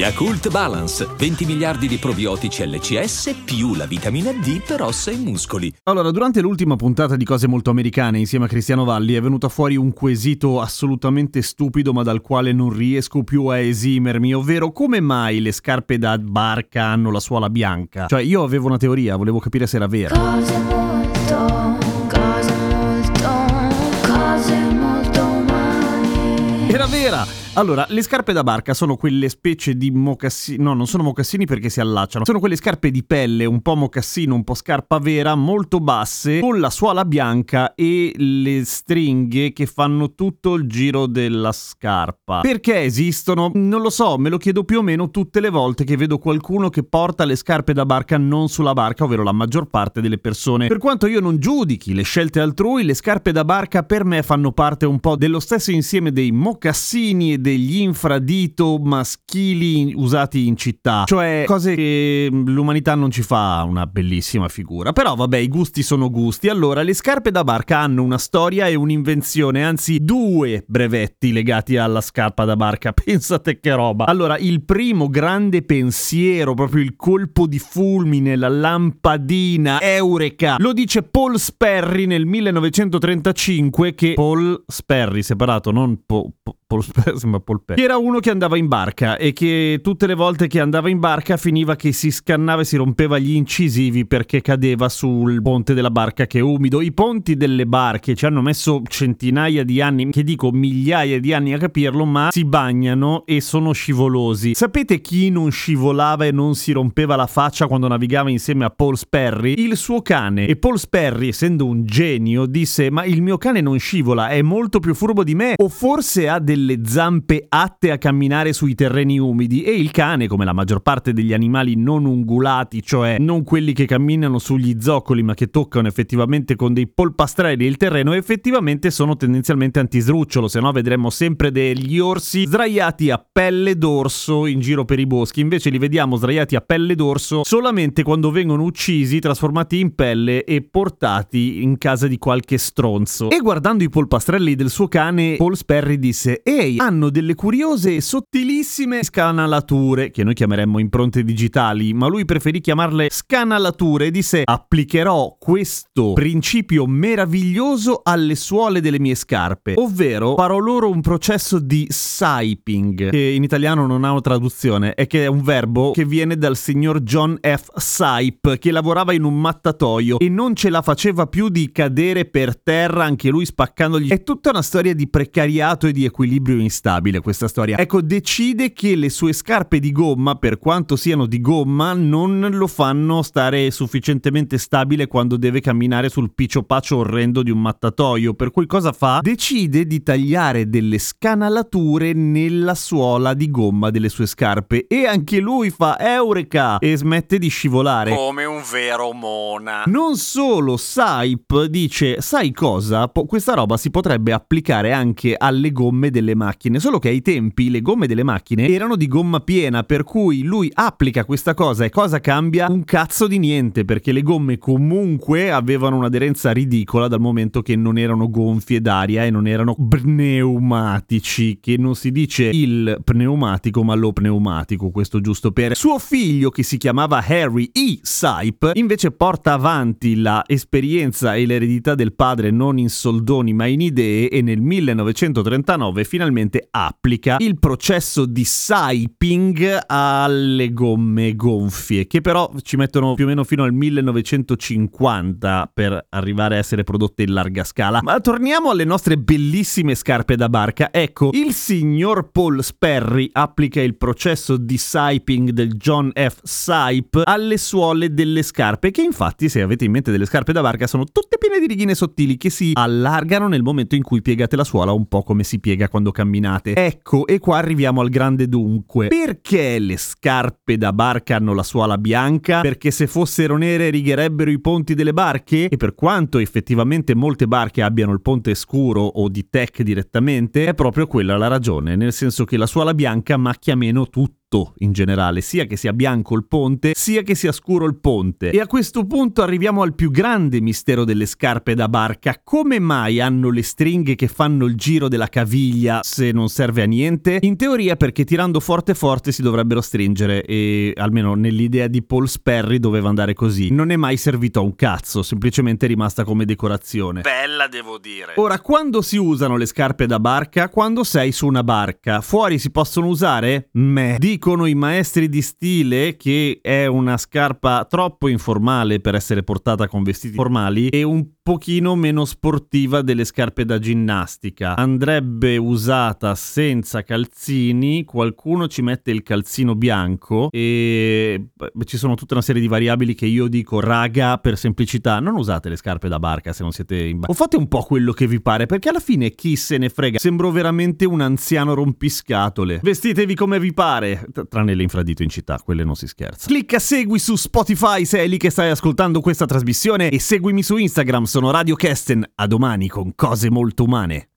Yakult Balance, 20 miliardi di probiotici LCS più la vitamina D per ossa e muscoli. Allora, durante l'ultima puntata di Cose Molto Americane insieme a Cristiano Valli è venuto fuori un quesito assolutamente stupido ma dal quale non riesco più a esimermi, ovvero come mai le scarpe da barca hanno la suola bianca? Cioè, io avevo una teoria, volevo capire se era vera. Cose molto, cose molto, cose molto umane. Era vera! Allora, le scarpe da barca sono quelle specie di mocassini. No, non sono mocassini perché si allacciano. Sono quelle scarpe di pelle, un po' mocassino, un po' scarpa vera, molto basse, con la suola bianca e le stringhe che fanno tutto il giro della scarpa. Perché esistono? Non lo so, me lo chiedo più o meno tutte le volte che vedo qualcuno che porta le scarpe da barca non sulla barca, ovvero la maggior parte delle persone. Per quanto io non giudichi le scelte altrui, le scarpe da barca per me fanno parte un po' dello stesso insieme dei mocassini e degli infradito maschili usati in città, cioè cose che l'umanità non ci fa una bellissima figura. Però vabbè, i gusti sono gusti. Allora, le scarpe da barca hanno una storia e un'invenzione, anzi due brevetti legati alla scarpa da barca. Pensate che roba. Allora, il primo grande pensiero, proprio il colpo di fulmine, la lampadina, eureka, lo dice Paul Sperry nel 1935 che Paul Sperry separato, non po- po- Sembra Perry, che era uno che andava in barca e che tutte le volte che andava in barca finiva che si scannava e si rompeva gli incisivi perché cadeva sul ponte della barca che è umido. I ponti delle barche ci hanno messo centinaia di anni, che dico migliaia di anni a capirlo, ma si bagnano e sono scivolosi. Sapete chi non scivolava e non si rompeva la faccia quando navigava insieme a Paul Sperry? Il suo cane. E Paul Sperry, essendo un genio, disse: Ma il mio cane non scivola, è molto più furbo di me, o forse ha delle zampe atte a camminare sui terreni umidi. E il cane, come la maggior parte degli animali non ungulati, cioè non quelli che camminano sugli zoccoli, ma che toccano effettivamente con dei polpastrelli il terreno, effettivamente sono tendenzialmente antisdrucciolo, se no vedremmo sempre degli orsi sdraiati a pelle d'orso in giro per i boschi. Invece li vediamo sdraiati a pelle d'orso solamente quando vengono uccisi, trasformati in pelle e portati in casa di qualche stronzo. E guardando i polpastrelli del suo cane, Paul Sperry disse: Ehi, hanno delle curiose e sottilissime scanalature, che noi chiameremmo impronte digitali, ma lui preferì chiamarle scanalature e disse: Applicherò questo principio meraviglioso alle suole delle mie scarpe, ovvero farò loro un processo di siping, che in italiano non ha una traduzione, è che è un verbo che viene dal signor John F. Sipe, che lavorava in un mattatoio e non ce la faceva più di cadere per terra, anche lui spaccandogli. È tutta una storia di precariato e di equilibrio instabile questa storia. Ecco, decide che le sue scarpe di gomma, per quanto siano di gomma, non lo fanno stare sufficientemente stabile quando deve camminare sul piccio paccio orrendo di un mattatoio. Per cui cosa fa? Decide di tagliare delle scanalature nella suola di gomma delle sue scarpe e anche lui fa eureka e smette di scivolare. Come un vero mona. Non solo, Saip dice, sai cosa? Po- questa roba si potrebbe applicare anche alle gomme delle macchine, solo che ai tempi le gomme delle macchine erano di gomma piena, per cui lui applica questa cosa e cosa cambia? Un cazzo di niente, perché le gomme comunque avevano un'aderenza ridicola dal momento che non erano gonfie d'aria e non erano pneumatici, che non si dice il pneumatico ma lo pneumatico, questo giusto per suo figlio che si chiamava Harry E. Sipe, invece porta avanti la esperienza e l'eredità del padre non in soldoni ma in idee e nel 1939 finalmente applica il processo di siping alle gomme gonfie, che però ci mettono più o meno fino al 1950 per arrivare a essere prodotte in larga scala. Ma torniamo alle nostre bellissime scarpe da barca. Ecco, il signor Paul Sperry applica il processo di siping del John F. Sipe alle suole delle scarpe, che infatti, se avete in mente delle scarpe da barca, sono tutte piene di righine sottili che si allargano nel momento in cui piegate la suola un po' come si piega quando quando camminate. Ecco, e qua arriviamo al grande dunque. Perché le scarpe da barca hanno la suola bianca? Perché se fossero nere righerebbero i ponti delle barche? E per quanto effettivamente molte barche abbiano il ponte scuro o di tech direttamente, è proprio quella la ragione, nel senso che la suola bianca macchia meno tutto in generale, sia che sia bianco il ponte, sia che sia scuro il ponte. E a questo punto arriviamo al più grande mistero delle scarpe da barca. Come mai hanno le stringhe che fanno il giro della caviglia se non serve a niente? In teoria perché tirando forte forte si dovrebbero stringere e almeno nell'idea di Paul Sperry doveva andare così. Non è mai servito a un cazzo, semplicemente è rimasta come decorazione. Bella, devo dire. Ora, quando si usano le scarpe da barca? Quando sei su una barca. Fuori si possono usare? Meh. Dicono i maestri di stile che è una scarpa troppo informale per essere portata con vestiti formali e un pochino meno sportiva delle scarpe da ginnastica. Andrebbe usata senza calzini, qualcuno ci mette il calzino bianco e ci sono tutta una serie di variabili che io dico raga per semplicità, non usate le scarpe da barca se non siete in barca. O fate un po' quello che vi pare perché alla fine chi se ne frega. Sembro veramente un anziano rompiscatole. Vestitevi come vi pare, tranne l'infradito in città, quelle non si scherza. Clicca segui su Spotify se è lì che stai ascoltando questa trasmissione e seguimi su Instagram, sono Radio Kesten. A domani con cose molto umane.